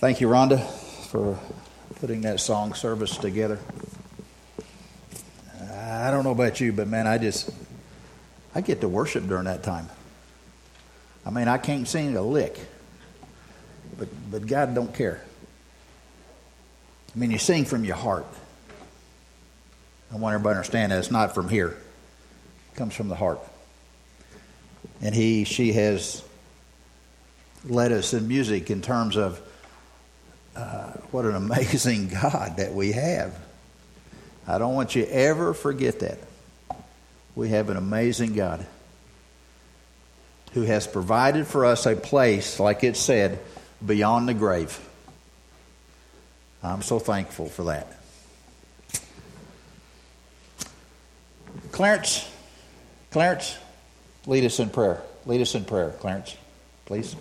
Thank you, Rhonda, for putting that song service together. I don't know about you, but man, I just I get to worship during that time. I mean, I can't sing a lick, but but God don't care. I mean, you sing from your heart. I want everybody to understand that it's not from here; it comes from the heart. And he, she has led us in music in terms of uh, what an amazing God that we have. I don't want you to ever forget that. We have an amazing God who has provided for us a place, like it said, beyond the grave. I'm so thankful for that. Clarence, Clarence, lead us in prayer. Lead us in prayer, Clarence, please.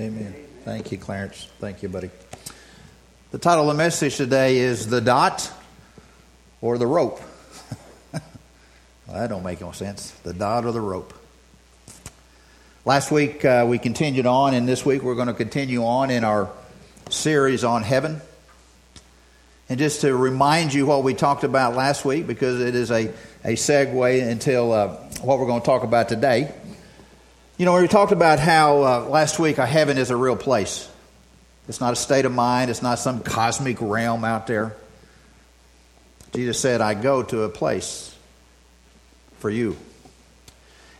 Amen. Thank you, Clarence. Thank you, buddy. The title of the message today is The Dot or the Rope. well, that don't make no sense. The dot or the rope. Last week uh, we continued on, and this week we're going to continue on in our series on heaven. And just to remind you what we talked about last week, because it is a, a segue until uh, what we're going to talk about today. You know, we talked about how uh, last week our heaven is a real place. It's not a state of mind, it's not some cosmic realm out there. Jesus said, I go to a place for you.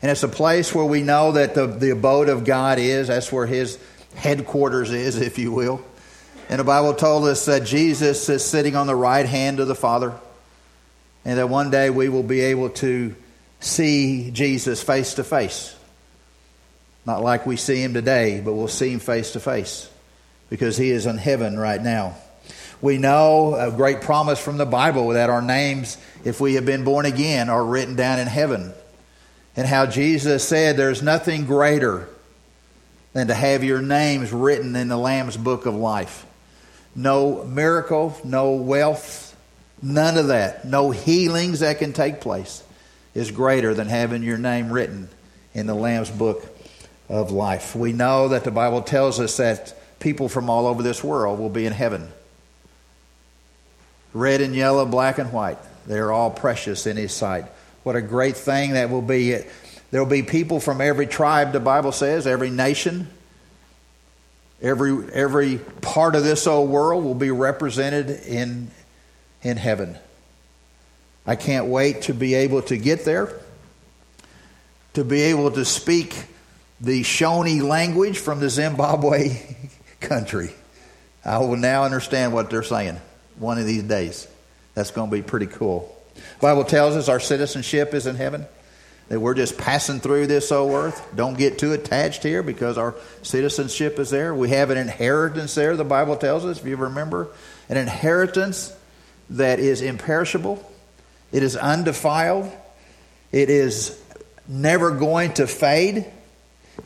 And it's a place where we know that the, the abode of God is. That's where his headquarters is, if you will. And the Bible told us that Jesus is sitting on the right hand of the Father. And that one day we will be able to see Jesus face to face. Not like we see him today, but we'll see him face to face because he is in heaven right now. We know a great promise from the Bible that our names, if we have been born again, are written down in heaven. And how Jesus said there's nothing greater than to have your names written in the Lamb's book of life. No miracle, no wealth, none of that, no healings that can take place is greater than having your name written in the Lamb's book of life. We know that the Bible tells us that people from all over this world will be in heaven. Red and yellow, black and white. They are all precious in His sight. What a great thing that will be. There will be people from every tribe, the Bible says, every nation, every, every part of this old world will be represented in, in heaven. I can't wait to be able to get there, to be able to speak the Shona language from the Zimbabwe country. I will now understand what they're saying one of these days. That's going to be pretty cool. Bible tells us our citizenship is in heaven. that we're just passing through this old earth. Don't get too attached here because our citizenship is there. We have an inheritance there, the Bible tells us, if you remember. An inheritance that is imperishable, it is undefiled, it is never going to fade.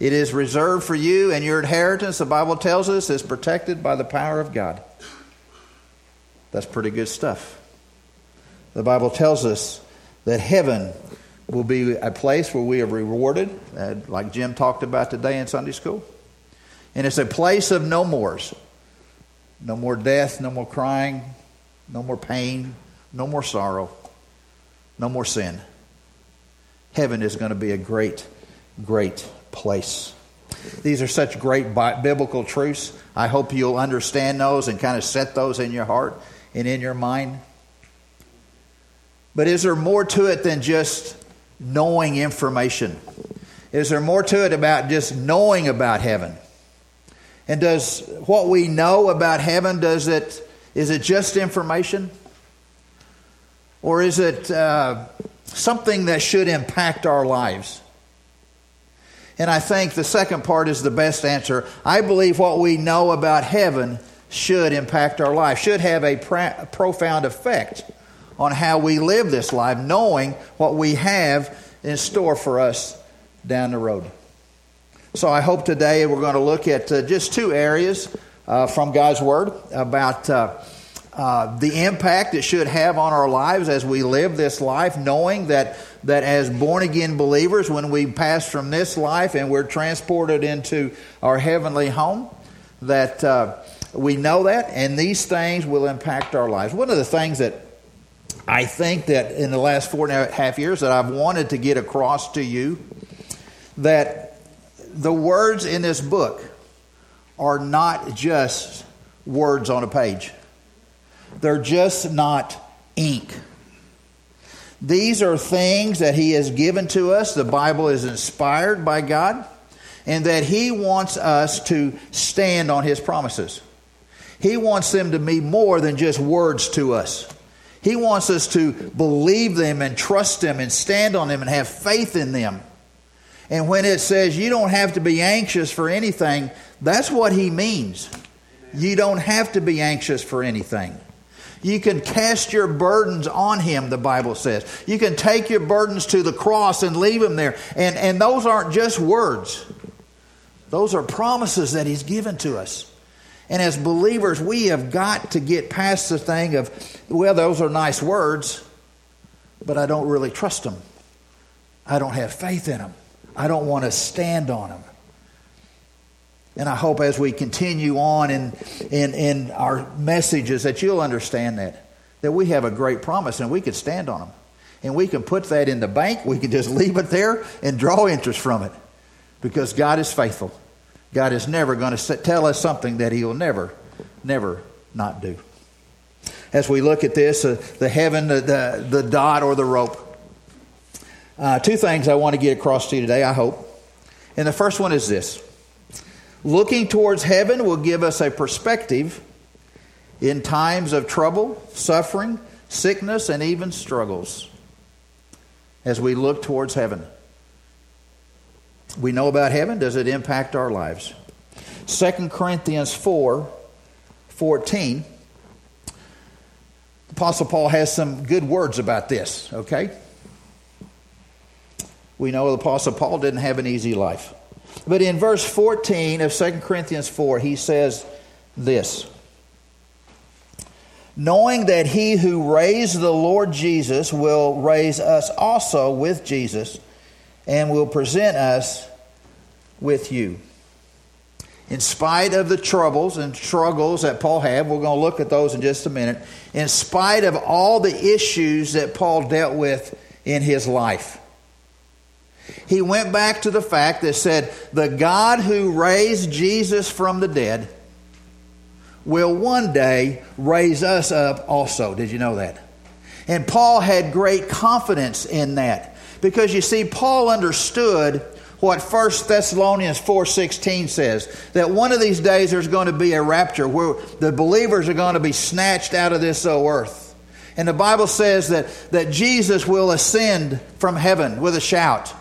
It is reserved for you, and your inheritance, the Bible tells us, is protected by the power of God. That's pretty good stuff. The Bible tells us that heaven will be a place where we are rewarded, uh, like Jim talked about today in Sunday school. And it's a place of no mores. No more death, no more crying, no more pain, no more sorrow, no more sin. Heaven is going to be a great, great place. These are such great biblical truths. I hope you'll understand those and kind of set those in your heart and in your mind. But is there more to it than just knowing information? Is there more to it about just knowing about heaven? And does what we know about heaven does it is it just information? Or is it uh, something that should impact our lives? And I think the second part is the best answer. I believe what we know about heaven should impact our life, should have a profound effect on how we live this life, knowing what we have in store for us down the road. So I hope today we're going to look at uh, just two areas uh, from God's Word about uh, uh, the impact it should have on our lives as we live this life, knowing that, that as born again believers, when we pass from this life and we're transported into our heavenly home, that uh, we know that, and these things will impact our lives. One of the things that I think that in the last four and a half years that I've wanted to get across to you that the words in this book are not just words on a page. They're just not ink. These are things that He has given to us. The Bible is inspired by God, and that He wants us to stand on His promises. He wants them to be more than just words to us. He wants us to believe them and trust them and stand on them and have faith in them. And when it says you don't have to be anxious for anything, that's what he means. You don't have to be anxious for anything. You can cast your burdens on him, the Bible says. You can take your burdens to the cross and leave them there. And, and those aren't just words, those are promises that he's given to us. And as believers, we have got to get past the thing of, well, those are nice words, but I don't really trust them. I don't have faith in them. I don't want to stand on them. And I hope as we continue on in, in, in our messages that you'll understand that. That we have a great promise and we can stand on them. And we can put that in the bank. We can just leave it there and draw interest from it. Because God is faithful. God is never going to tell us something that He will never, never not do. As we look at this, uh, the heaven, the, the, the, dot or the rope, uh, two things I want to get across to you today, I hope. And the first one is this looking towards heaven will give us a perspective in times of trouble, suffering, sickness, and even struggles as we look towards heaven we know about heaven. Does it impact our lives? 2 Corinthians 4 14. Apostle Paul has some good words about this, okay? We know the Apostle Paul didn't have an easy life. But in verse 14 of 2 Corinthians 4, he says this Knowing that he who raised the Lord Jesus will raise us also with Jesus and will present us with you. In spite of the troubles and struggles that Paul had, we're going to look at those in just a minute. In spite of all the issues that Paul dealt with in his life, he went back to the fact that said, The God who raised Jesus from the dead will one day raise us up also. Did you know that? And Paul had great confidence in that. Because you see, Paul understood what 1 Thessalonians 4:16 says that one of these days there's going to be a rapture where the believers are going to be snatched out of this oh, earth And the Bible says that, that Jesus will ascend from heaven with a shout.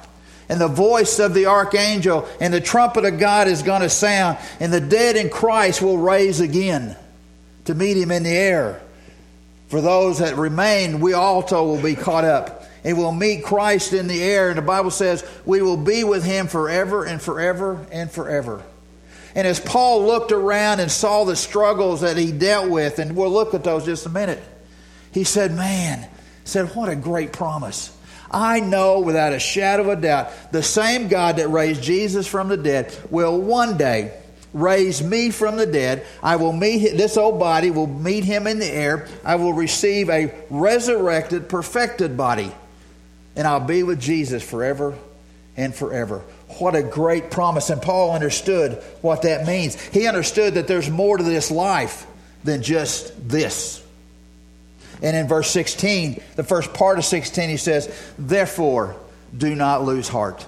And the voice of the archangel and the trumpet of God is going to sound. And the dead in Christ will raise again to meet him in the air. For those that remain, we also will be caught up. And we'll meet Christ in the air. And the Bible says we will be with him forever and forever and forever. And as Paul looked around and saw the struggles that he dealt with, and we'll look at those just a minute, he said, Man, said, what a great promise. I know without a shadow of a doubt the same God that raised Jesus from the dead will one day raise me from the dead. I will meet this old body, will meet him in the air. I will receive a resurrected, perfected body. And I'll be with Jesus forever and forever. What a great promise. And Paul understood what that means. He understood that there's more to this life than just this. And in verse 16, the first part of 16, he says, Therefore, do not lose heart.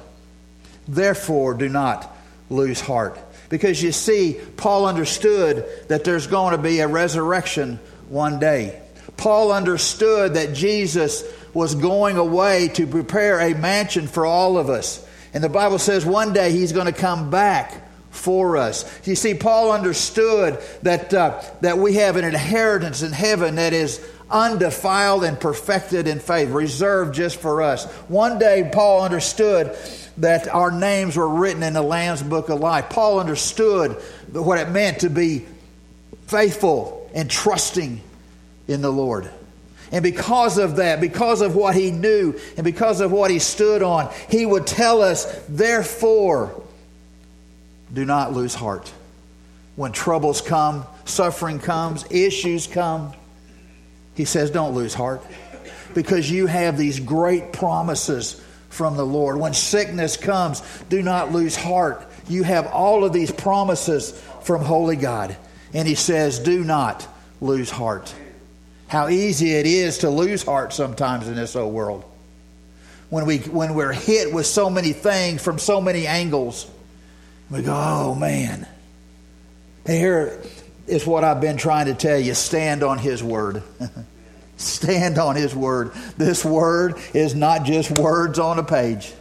Therefore, do not lose heart. Because you see, Paul understood that there's going to be a resurrection one day. Paul understood that Jesus was going away to prepare a mansion for all of us. And the Bible says one day he's going to come back for us. You see, Paul understood that, uh, that we have an inheritance in heaven that is undefiled and perfected in faith, reserved just for us. One day, Paul understood that our names were written in the Lamb's Book of Life. Paul understood what it meant to be faithful and trusting in the Lord. And because of that, because of what he knew, and because of what he stood on, he would tell us, therefore, do not lose heart. When troubles come, suffering comes, issues come, he says, Don't lose heart because you have these great promises from the Lord. When sickness comes, do not lose heart. You have all of these promises from Holy God. And he says, Do not lose heart. How easy it is to lose heart sometimes in this old world. When, we, when we're hit with so many things from so many angles, we go, Oh man. And here, is what I've been trying to tell you. Stand on His Word. Stand on His Word. This Word is not just words on a page,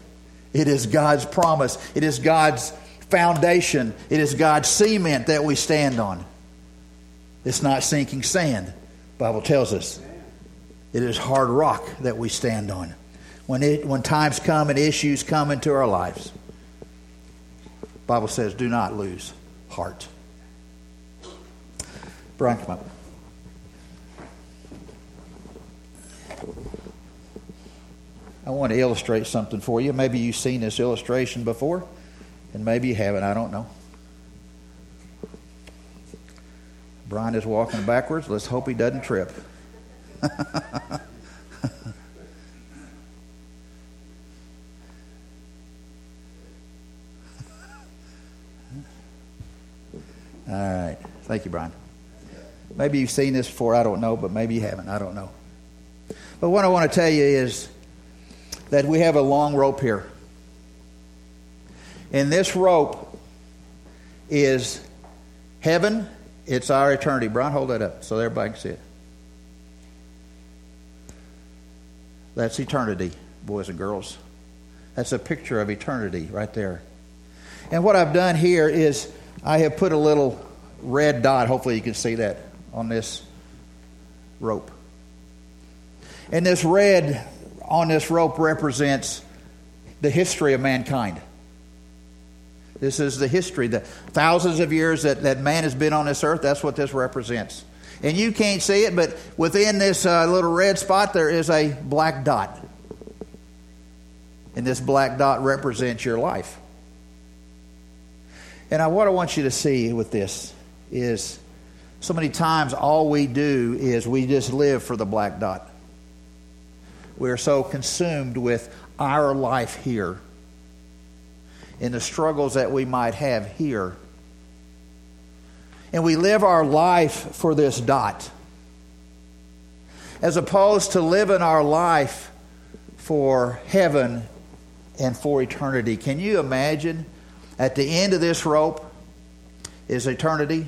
it is God's promise, it is God's foundation, it is God's cement that we stand on. It's not sinking sand, Bible tells us. It is hard rock that we stand on. When, it, when times come and issues come into our lives, Bible says, do not lose heart. Brian. I want to illustrate something for you. Maybe you've seen this illustration before, and maybe you haven't. I don't know. Brian is walking backwards. Let's hope he doesn't trip. All right. Thank you, Brian. Maybe you've seen this before, I don't know, but maybe you haven't, I don't know. But what I want to tell you is that we have a long rope here. And this rope is heaven, it's our eternity. Brian, hold that up so everybody can see it. That's eternity, boys and girls. That's a picture of eternity right there. And what I've done here is I have put a little red dot. Hopefully, you can see that on this rope. And this red on this rope represents the history of mankind. This is the history, the thousands of years that, that man has been on this earth. That's what this represents. And you can't see it, but within this uh, little red spot, there is a black dot. And this black dot represents your life. And I, what I want you to see with this is so many times, all we do is we just live for the black dot. We're so consumed with our life here and the struggles that we might have here. And we live our life for this dot. As opposed to living our life for heaven and for eternity. Can you imagine at the end of this rope is eternity?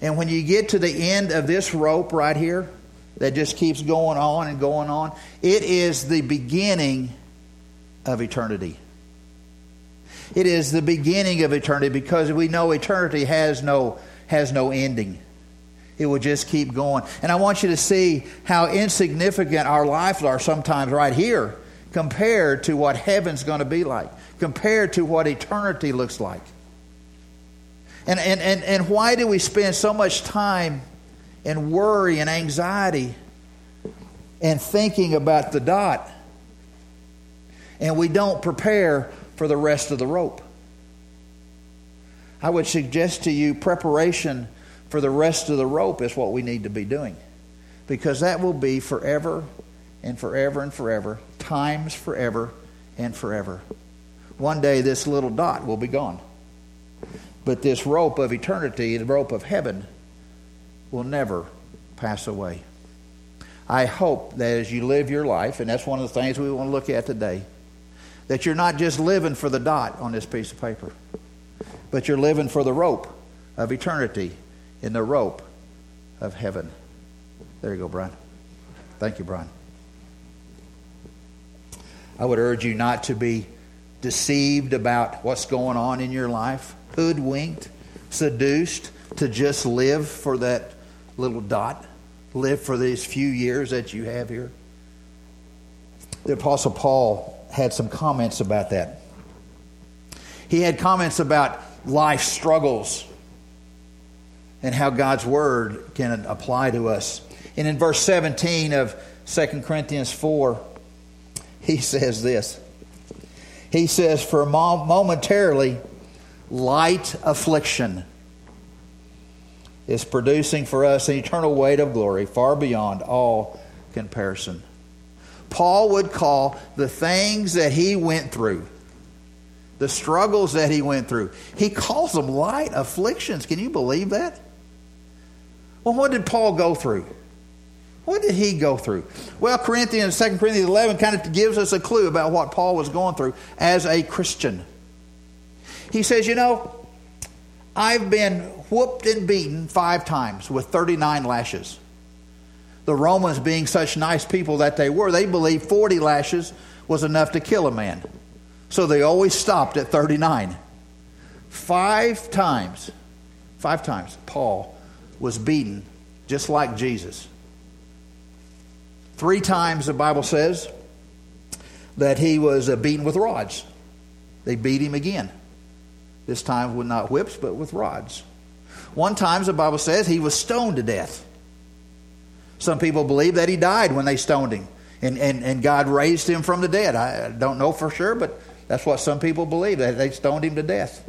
And when you get to the end of this rope right here, that just keeps going on and going on. It is the beginning of eternity. It is the beginning of eternity because we know eternity has no, has no ending. It will just keep going. And I want you to see how insignificant our lives are sometimes right here compared to what heaven's going to be like, compared to what eternity looks like. And, and, and, and why do we spend so much time in worry and anxiety and thinking about the dot? And we don't prepare for the rest of the rope. I would suggest to you preparation for the rest of the rope is what we need to be doing. Because that will be forever and forever and forever, times forever and forever. One day this little dot will be gone. But this rope of eternity, the rope of heaven, will never pass away. I hope that as you live your life, and that's one of the things we want to look at today, that you're not just living for the dot on this piece of paper, but you're living for the rope of eternity in the rope of heaven. There you go, Brian. Thank you, Brian. I would urge you not to be deceived about what's going on in your life hoodwinked, seduced to just live for that little dot, live for these few years that you have here. The Apostle Paul had some comments about that. He had comments about life struggles and how God's Word can apply to us. And in verse 17 of 2 Corinthians 4, he says this. He says, For momentarily, light affliction is producing for us an eternal weight of glory far beyond all comparison. Paul would call the things that he went through, the struggles that he went through, he calls them light afflictions. Can you believe that? Well, what did Paul go through? What did he go through? Well, Corinthians, 2 Corinthians 11 kind of gives us a clue about what Paul was going through as a Christian. He says, You know, I've been whooped and beaten five times with 39 lashes. The Romans, being such nice people that they were, they believed 40 lashes was enough to kill a man. So they always stopped at 39. Five times, five times, Paul was beaten just like Jesus. Three times the Bible says that he was uh, beaten with rods. They beat him again. This time with not whips, but with rods. One time, the Bible says, he was stoned to death. Some people believe that he died when they stoned him and, and, and God raised him from the dead. I don't know for sure, but that's what some people believe, that they stoned him to death.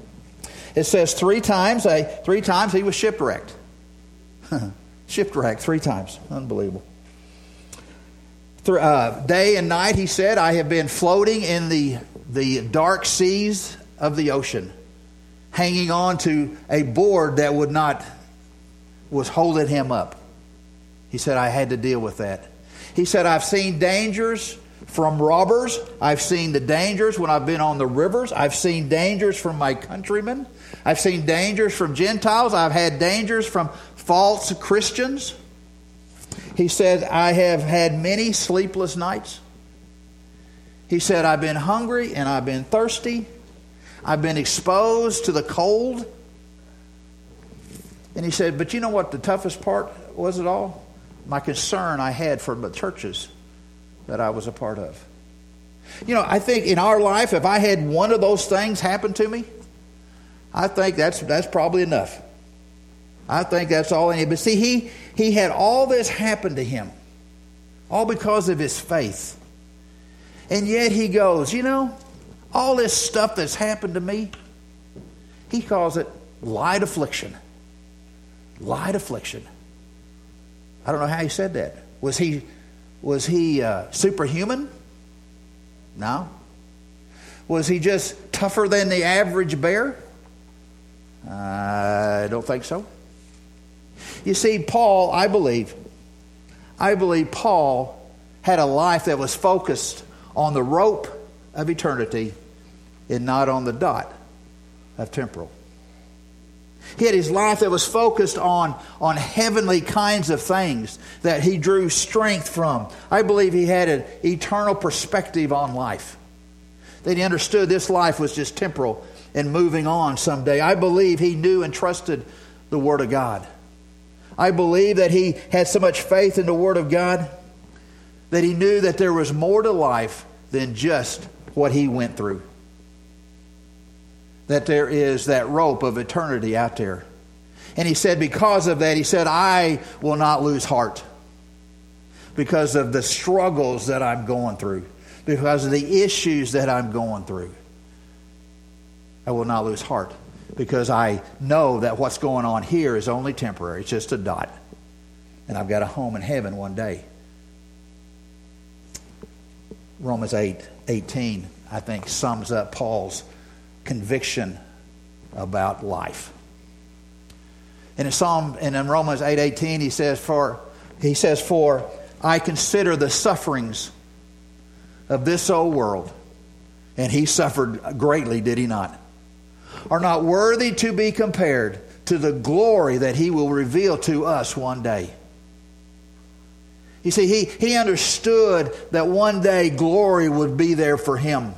It says three times, uh, three times he was shipwrecked. shipwrecked three times. Unbelievable. Uh, day and night, he said, I have been floating in the, the dark seas of the ocean hanging on to a board that would not, was holding him up. He said, I had to deal with that. He said, I've seen dangers from robbers. I've seen the dangers when I've been on the rivers. I've seen dangers from my countrymen. I've seen dangers from Gentiles. I've had dangers from false Christians. He said, I have had many sleepless nights. He said, I've been hungry and I've been thirsty. I've been exposed to the cold. And he said, But you know what the toughest part was at all? My concern I had for the churches that I was a part of. You know, I think in our life, if I had one of those things happen to me, I think that's, that's probably enough. I think that's all I need. But see, he, he had all this happen to him, all because of his faith. And yet he goes, you know, all this stuff that's happened to me, he calls it light affliction. Light affliction. I don't know how he said that. Was he was he uh, superhuman? No. Was he just tougher than the average bear? I don't think so. You see, Paul, I believe, I believe Paul had a life that was focused on the rope of eternity and not on the dot of temporal. He had his life that was focused on, on heavenly kinds of things that he drew strength from. I believe he had an eternal perspective on life. That he understood this life was just temporal and moving on someday. I believe he knew and trusted the Word of God. I believe that he had so much faith in the Word of God that he knew that there was more to life than just what he went through that there is that rope of eternity out there. And he said, because of that, he said, I will not lose heart because of the struggles that I'm going through, because of the issues that I'm going through. I will not lose heart because I know that what's going on here is only temporary. It's just a dot. And I've got a home in heaven one day. Romans 8 18, I think, sums up Paul's conviction about life. And in Psalm and in Romans 8:18 he says for he says for I consider the sufferings of this old world and he suffered greatly did he not are not worthy to be compared to the glory that he will reveal to us one day. You see, he, he understood that one day glory would be there for him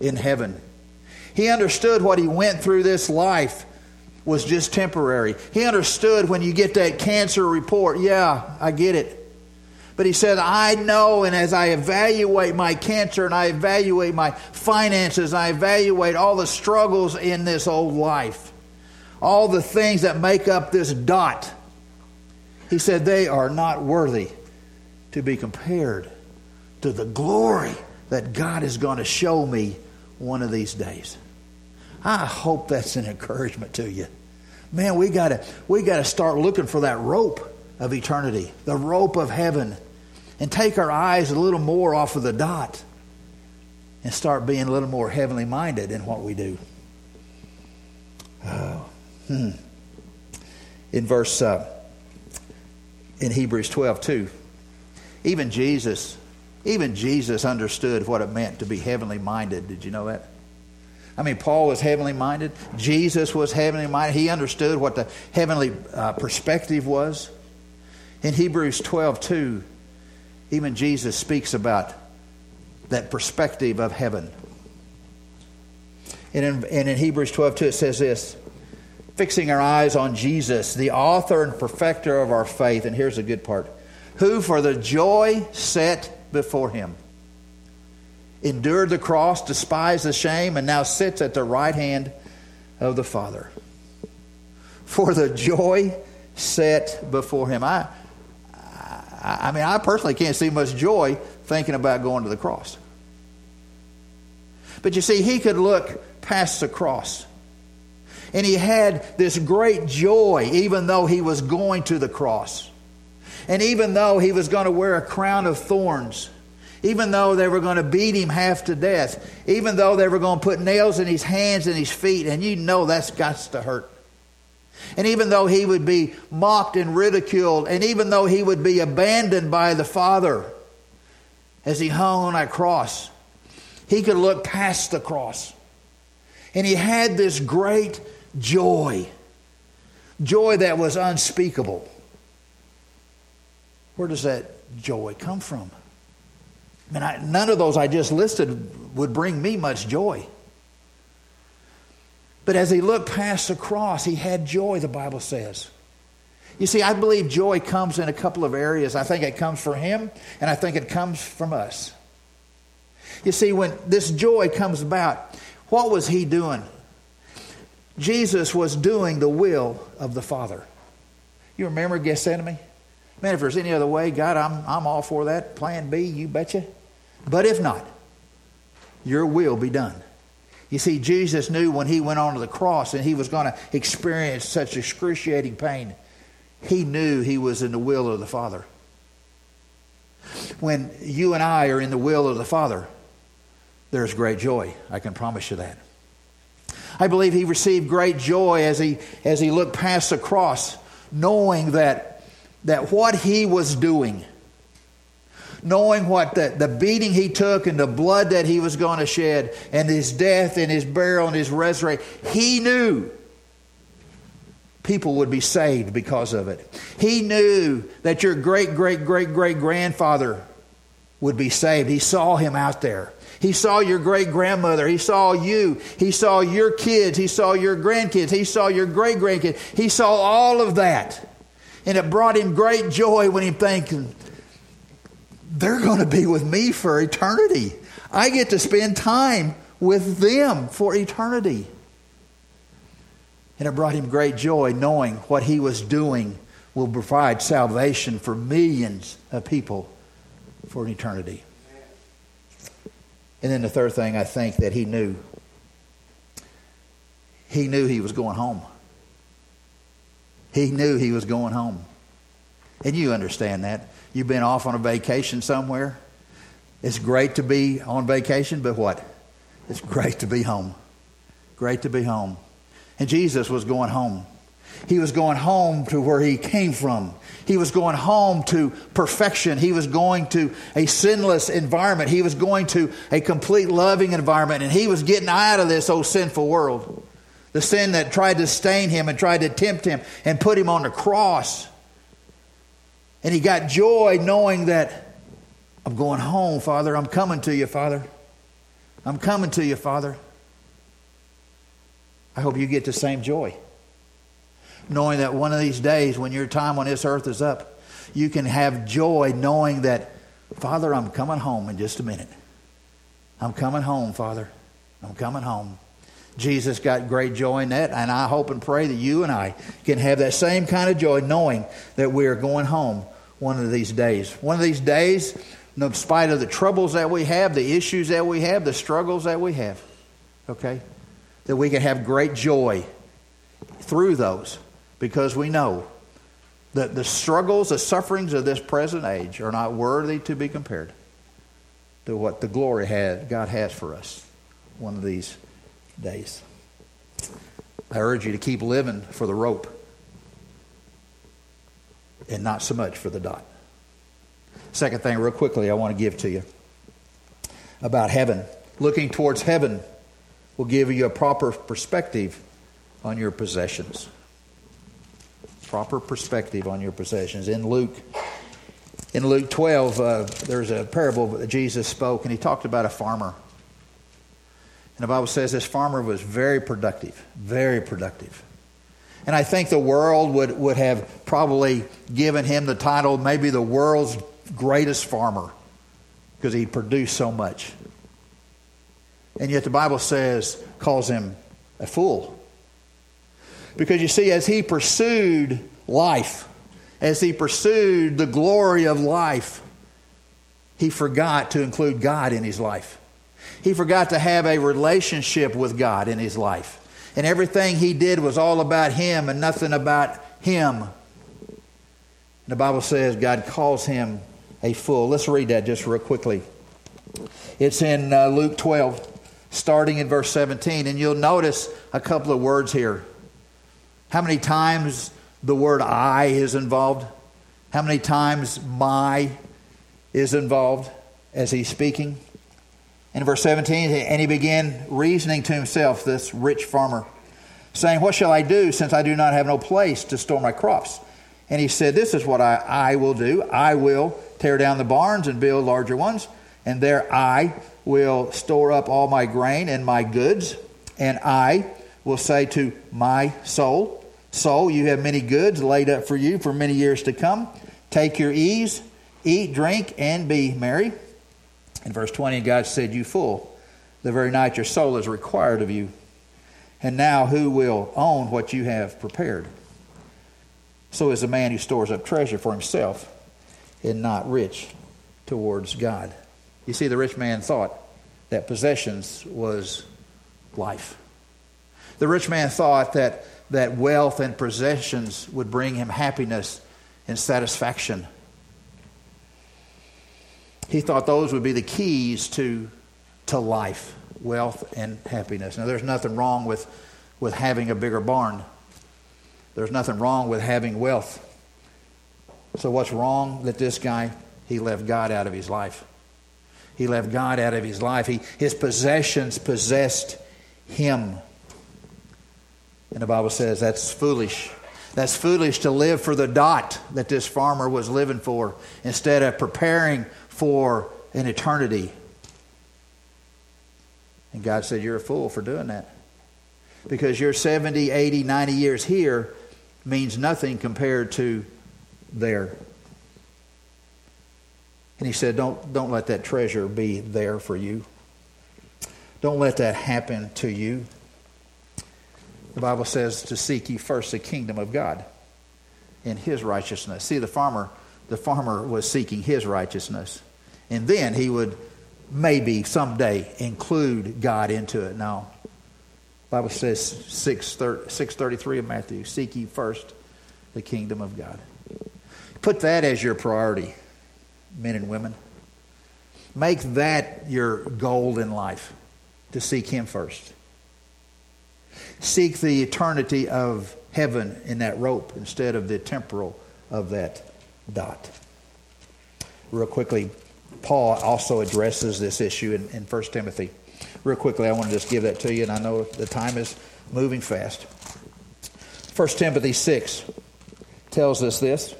in heaven. He understood what he went through this life was just temporary. He understood when you get that cancer report, yeah, I get it. But he said, I know, and as I evaluate my cancer and I evaluate my finances, I evaluate all the struggles in this old life, all the things that make up this dot, he said, they are not worthy to be compared to the glory that God is going to show me one of these days. I hope that's an encouragement to you. Man, we gotta we gotta start looking for that rope of eternity, the rope of heaven, and take our eyes a little more off of the dot and start being a little more heavenly minded in what we do. Oh, hmm. In verse uh, in Hebrews 12, too, even Jesus, even Jesus understood what it meant to be heavenly minded. Did you know that? I mean, Paul was heavenly minded. Jesus was heavenly minded. He understood what the heavenly uh, perspective was. In Hebrews 12, 2, even Jesus speaks about that perspective of heaven. And in, and in Hebrews 12, 2, it says this fixing our eyes on Jesus, the author and perfecter of our faith. And here's the good part who, for the joy set before him, endured the cross, despised the shame, and now sits at the right hand of the Father. For the joy set before him. I, I, mean, I personally can't see much joy thinking about going to the cross. But you see, he could look past the cross. And he had this great joy, even though he was going to the cross. And even though he was going to wear a crown of thorns even though they were going to beat him half to death, even though they were going to put nails in his hands and his feet, and you know that's got to hurt. And even though he would be mocked and ridiculed, and even though he would be abandoned by the Father as he hung on that cross, he could look past the cross. And he had this great joy, joy that was unspeakable. Where does that joy come from? I mean, I, none of those I just listed would bring me much joy. But as he looked past the cross, he had joy, the Bible says. You see, I believe joy comes in a couple of areas. I think it comes from him, and I think it comes from us. You see, when this joy comes about, what was he doing? Jesus was doing the will of the Father. You remember Gethsemane? Man, if there's any other way, God, I'm, I'm all for that. Plan B, you betcha. But if not, your will be done. You see, Jesus knew when he went onto the cross and he was going to experience such excruciating pain, he knew he was in the will of the Father. When you and I are in the will of the Father, there's great joy. I can promise you that. I believe he received great joy as he, as he looked past the cross, knowing that, that what he was doing knowing what the, the beating he took and the blood that he was going to shed and his death and his burial and his resurrection, he knew people would be saved because of it. He knew that your great, great, great, great grandfather would be saved. He saw him out there. He saw your great grandmother. He saw you. He saw your kids. He saw your grandkids. He saw your great grandkids. He saw all of that. And it brought him great joy when he thinking, they're going to be with me for eternity. I get to spend time with them for eternity. And it brought him great joy knowing what he was doing will provide salvation for millions of people for an eternity. And then the third thing I think that he knew he knew he was going home. He knew he was going home. And you understand that. You've been off on a vacation somewhere. It's great to be on vacation, but what? It's great to be home. Great to be home. And Jesus was going home. He was going home to where he came from. He was going home to perfection. He was going to a sinless environment. He was going to a complete loving environment. And he was getting out of this old sinful world. The sin that tried to stain him and tried to tempt him and put him on the cross. And he got joy knowing that I'm going home, Father. I'm coming to you, Father. I'm coming to you, Father. I hope you get the same joy. Knowing that one of these days, when your time on this earth is up, you can have joy knowing that, Father, I'm coming home in just a minute. I'm coming home, Father. I'm coming home. Jesus got great joy in that, and I hope and pray that you and I can have that same kind of joy knowing that we are going home one of these days. One of these days, in spite of the troubles that we have, the issues that we have, the struggles that we have, okay? that we can have great joy through those because we know that the struggles, the sufferings of this present age are not worthy to be compared to what the glory had, God has for us one of these days. I urge you to keep living for the rope and not so much for the dot. Second thing, real quickly, I want to give to you about heaven. Looking towards heaven will give you a proper perspective on your possessions. Proper perspective on your possessions. In Luke, in Luke 12, uh, there's a parable that Jesus spoke, and he talked about a farmer. And the Bible says this farmer was very productive, very productive. And I think the world would, would have probably given him the title, maybe the world's greatest farmer, because he produced so much. And yet the Bible says, calls him a fool. Because you see, as he pursued life, as he pursued the glory of life, he forgot to include God in his life. He forgot to have a relationship with God in his life. And everything he did was all about him and nothing about him. The Bible says God calls him a fool. Let's read that just real quickly. It's in uh, Luke 12 starting in verse 17. And you'll notice a couple of words here. How many times the word I is involved? How many times my is involved as he's speaking? In verse 17, and he began reasoning to himself, this rich farmer, saying, What shall I do since I do not have no place to store my crops? And he said, This is what I, I will do. I will tear down the barns and build larger ones, and there I will store up all my grain and my goods, and I will say to my soul, Soul, you have many goods laid up for you for many years to come. Take your ease, eat, drink, and be merry. In verse 20, God said, You fool, the very night your soul is required of you. And now who will own what you have prepared? So is a man who stores up treasure for himself and not rich towards God. You see, the rich man thought that possessions was life. The rich man thought that, that wealth and possessions would bring him happiness and satisfaction. He thought those would be the keys to, to life, wealth and happiness. Now, there's nothing wrong with, with having a bigger barn, there's nothing wrong with having wealth. So, what's wrong that this guy, he left God out of his life? He left God out of his life. He, his possessions possessed him. And the Bible says that's foolish. That's foolish to live for the dot that this farmer was living for instead of preparing for an eternity. And God said, You're a fool for doing that. Because your 70, 80, 90 years here means nothing compared to there. And he said, Don't, don't let that treasure be there for you. Don't let that happen to you. The Bible says to seek ye first the kingdom of God and his righteousness. See, the farmer, the farmer was seeking his righteousness. And then he would maybe someday include God into it. Now, Bible says 633 of Matthew, seek ye first the kingdom of God. Put that as your priority, men and women. Make that your goal in life, to seek him first. Seek the eternity of heaven in that rope instead of the temporal of that dot. Real quickly, Paul also addresses this issue in, in 1 Timothy. Real quickly, I want to just give that to you, and I know the time is moving fast. 1 Timothy 6 tells us this.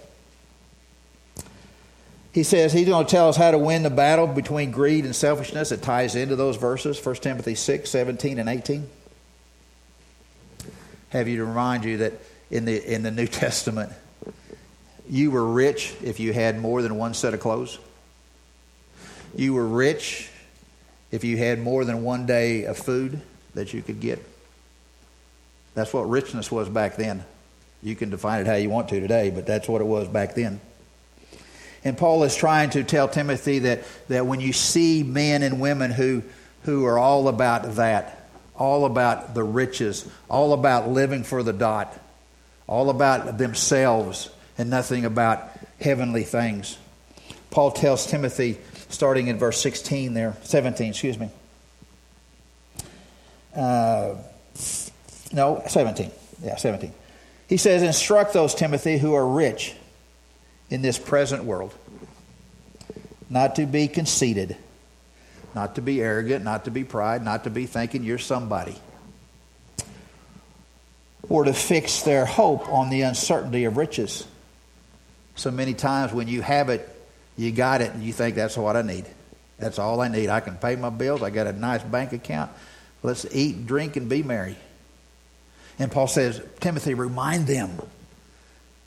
He says he's going to tell us how to win the battle between greed and selfishness. It ties into those verses, 1 Timothy 6, 17, and 18 have you to remind you that in the, in the New Testament, you were rich if you had more than one set of clothes. You were rich if you had more than one day of food that you could get. That's what richness was back then. You can define it how you want to today, but that's what it was back then. And Paul is trying to tell Timothy that, that when you see men and women who, who are all about that, all about the riches, all about living for the dot, all about themselves, and nothing about heavenly things. Paul tells Timothy, starting in verse 16 there, 17, excuse me. Uh, no, 17. Yeah, 17. He says, Instruct those, Timothy, who are rich in this present world, not to be conceited not to be arrogant, not to be pride, not to be thinking you're somebody. Or to fix their hope on the uncertainty of riches. So many times when you have it, you got it, and you think that's what I need. That's all I need. I can pay my bills. I got a nice bank account. Let's eat, drink, and be merry. And Paul says, Timothy, remind them.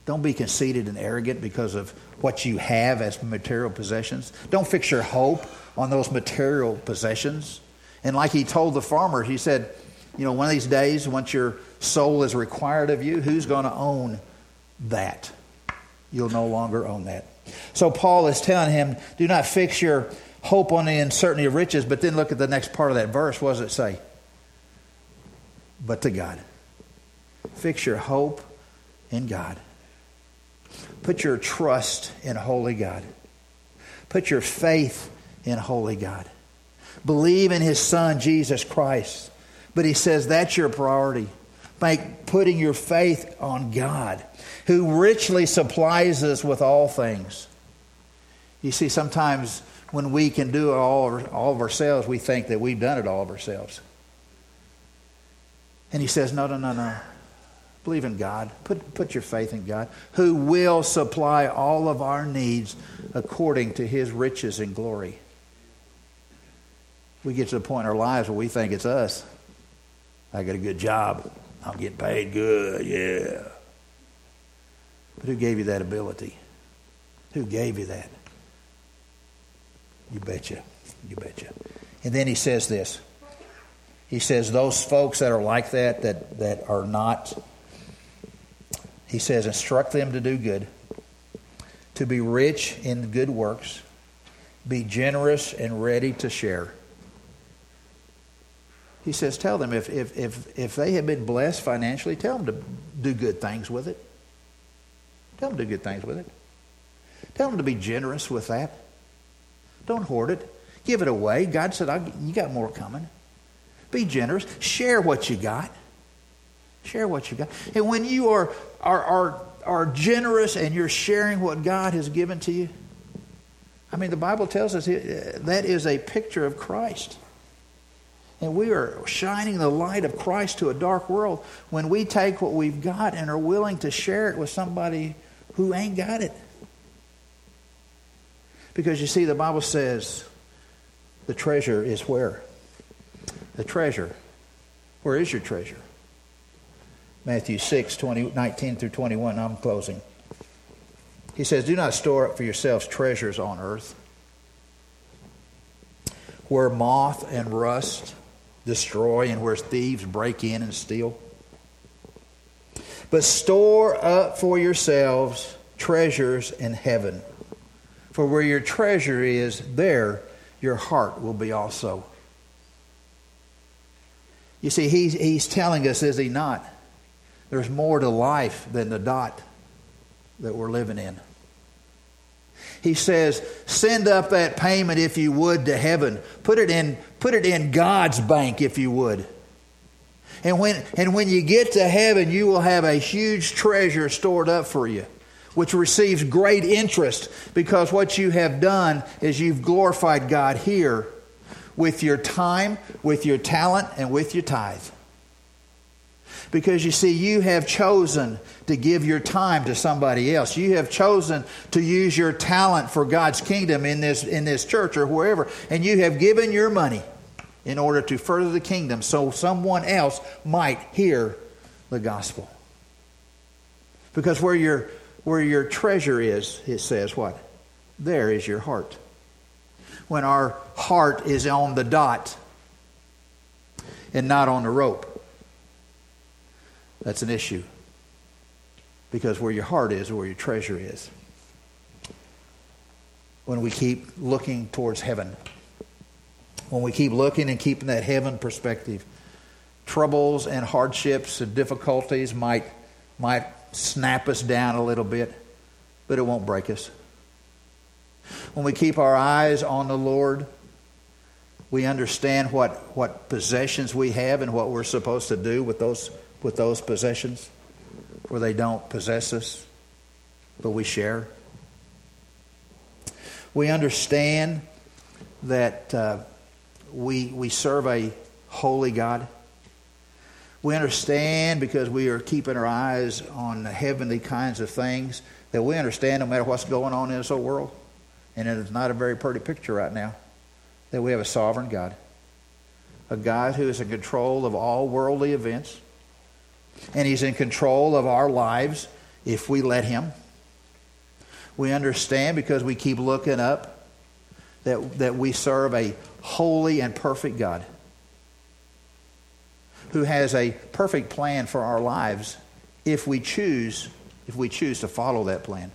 Don't be conceited and arrogant because of what you have as material possessions. Don't fix your hope on those material possessions. And like he told the farmer, he said, you know, one of these days, once your soul is required of you, who's going to own that? You'll no longer own that. So Paul is telling him, do not fix your hope on the uncertainty of riches, but then look at the next part of that verse. What does it say? But to God. Fix your hope in God. Put your trust in holy God. Put your faith in holy God. Believe in his son, Jesus Christ. But he says that's your priority. Make putting your faith on God, who richly supplies us with all things. You see, sometimes when we can do it all, all of ourselves, we think that we've done it all of ourselves. And he says, No, no, no, no. Believe in God. Put, put your faith in God, who will supply all of our needs according to his riches and glory we get to the point in our lives where we think it's us. I got a good job. I'm getting paid good, yeah. But who gave you that ability? Who gave you that? You betcha. You betcha. And then he says this. He says those folks that are like that, that, that are not, he says, instruct them to do good, to be rich in good works, be generous and ready to share he says, tell them if, if, if, if they have been blessed financially, tell them to do good things with it. Tell them to do good things with it. Tell them to be generous with that. Don't hoard it. Give it away. God said, You got more coming. Be generous. Share what you got. Share what you got. And when you are, are, are, are generous and you're sharing what God has given to you, I mean, the Bible tells us that is a picture of Christ. And we are shining the light of Christ to a dark world when we take what we've got and are willing to share it with somebody who ain't got it. Because you see, the Bible says the treasure is where? The treasure. Where is your treasure? Matthew 6, 20, 19 through 21. I'm closing. He says, Do not store up for yourselves treasures on earth where moth and rust destroy and where thieves break in and steal. But store up for yourselves treasures in heaven. For where your treasure is, there your heart will be also. You see, he's, he's telling us, is he not? There's more to life than the dot that we're living in. He says, send up that payment if you would to heaven. Put it in, put it in God's bank if you would. And when, and when you get to heaven, you will have a huge treasure stored up for you, which receives great interest because what you have done is you've glorified God here with your time, with your talent, and with your tithe. Because you see, you have chosen to give your time to somebody else. You have chosen to use your talent for God's kingdom in this, in this church or wherever. And you have given your money in order to further the kingdom so someone else might hear the gospel. Because where your, where your treasure is, it says what? There is your heart. When our heart is on the dot and not on the rope that's an issue. Because where your heart is, where your treasure is. When we keep looking towards heaven, when we keep looking and keeping that heaven perspective, troubles and hardships and difficulties might, might snap us down a little bit, but it won't break us. When we keep our eyes on the Lord, we understand what, what possessions we have and what we're supposed to do with those with those possessions where they don't possess us, but we share. We understand that uh, we, we serve a holy God. We understand because we are keeping our eyes on heavenly kinds of things that we understand no matter what's going on in this whole world, and it is not a very pretty picture right now, that we have a sovereign God. A God who is in control of all worldly events and He's in control of our lives if we let Him. We understand because we keep looking up that, that we serve a holy and perfect God who has a perfect plan for our lives if we choose if we choose to follow that plan.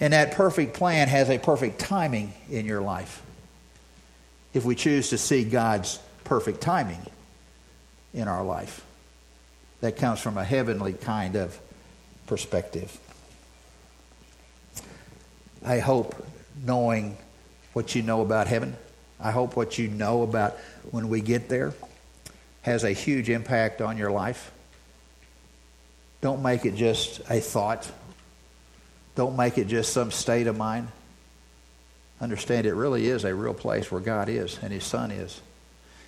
And that perfect plan has a perfect timing in your life. If we choose to see God's perfect timing in our life that comes from a heavenly kind of perspective. I hope knowing what you know about heaven, I hope what you know about when we get there has a huge impact on your life. Don't make it just a thought. Don't make it just some state of mind. Understand it really is a real place where God is and His Son is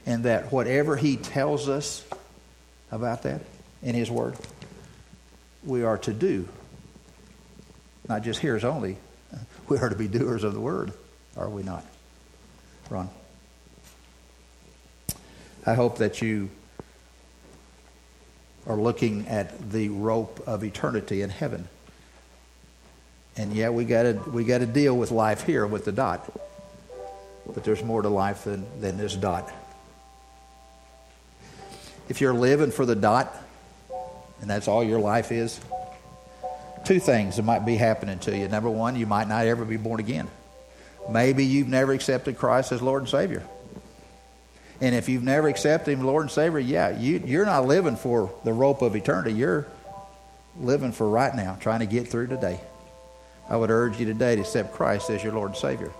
and that whatever He tells us about that in His Word, we are to do. Not just hearers only, we are to be doers of the Word, are we not? Ron. I hope that you are looking at the rope of eternity in heaven. And yeah, we got to we got to deal with life here with the dot. But there's more to life than, than this dot if you're living for the dot and that's all your life is, two things that might be happening to you. Number one, you might not ever be born again. Maybe you've never accepted Christ as Lord and Savior. And if you've never accepted Him Lord and Savior, yeah, you, you're not living for the rope of eternity. You're living for right now, trying to get through today. I would urge you today to accept Christ as your Lord and Savior.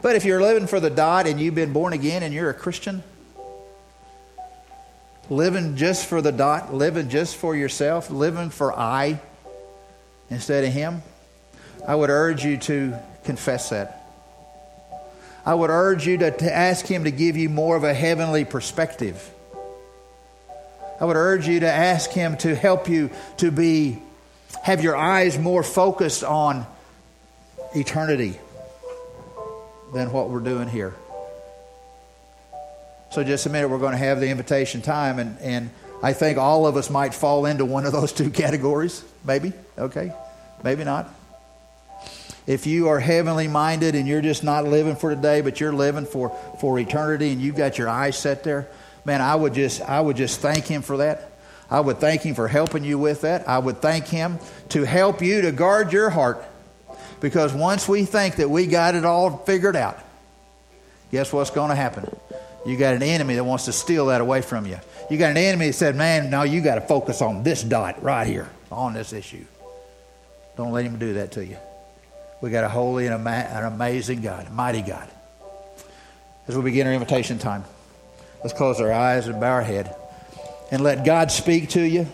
But if you're living for the dot and you've been born again and you're a Christian, living just for the dot, living just for yourself, living for I instead of Him, I would urge you to confess that. I would urge you to, to ask Him to give you more of a heavenly perspective. I would urge you to ask Him to help you to be, have your eyes more focused on eternity than what we're doing here. So, just a minute, we're going to have the invitation time, and, and I think all of us might fall into one of those two categories. Maybe, okay, maybe not. If you are heavenly minded and you're just not living for today, but you're living for, for eternity and you've got your eyes set there, man, I would just I would just thank him for that. I would thank him for helping you with that. I would thank him to help you to guard your heart. Because once we think that we got it all figured out, guess what's going to happen? You got an enemy that wants to steal that away from you. You got an enemy that said, man, no, you got to focus on this dot right here, on this issue. Don't let him do that to you. We got a holy and an amazing God, a mighty God. As we begin our invitation time, let's close our eyes and bow our head and let God speak to you.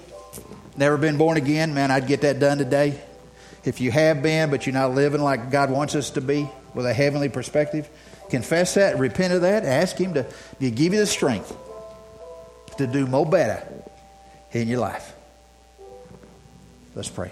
Never been born again, man, I'd get that done today. If you have been, but you're not living like God wants us to be with a heavenly perspective, confess that, repent of that, ask Him to, give you the strength to do more better in your life. Let's pray.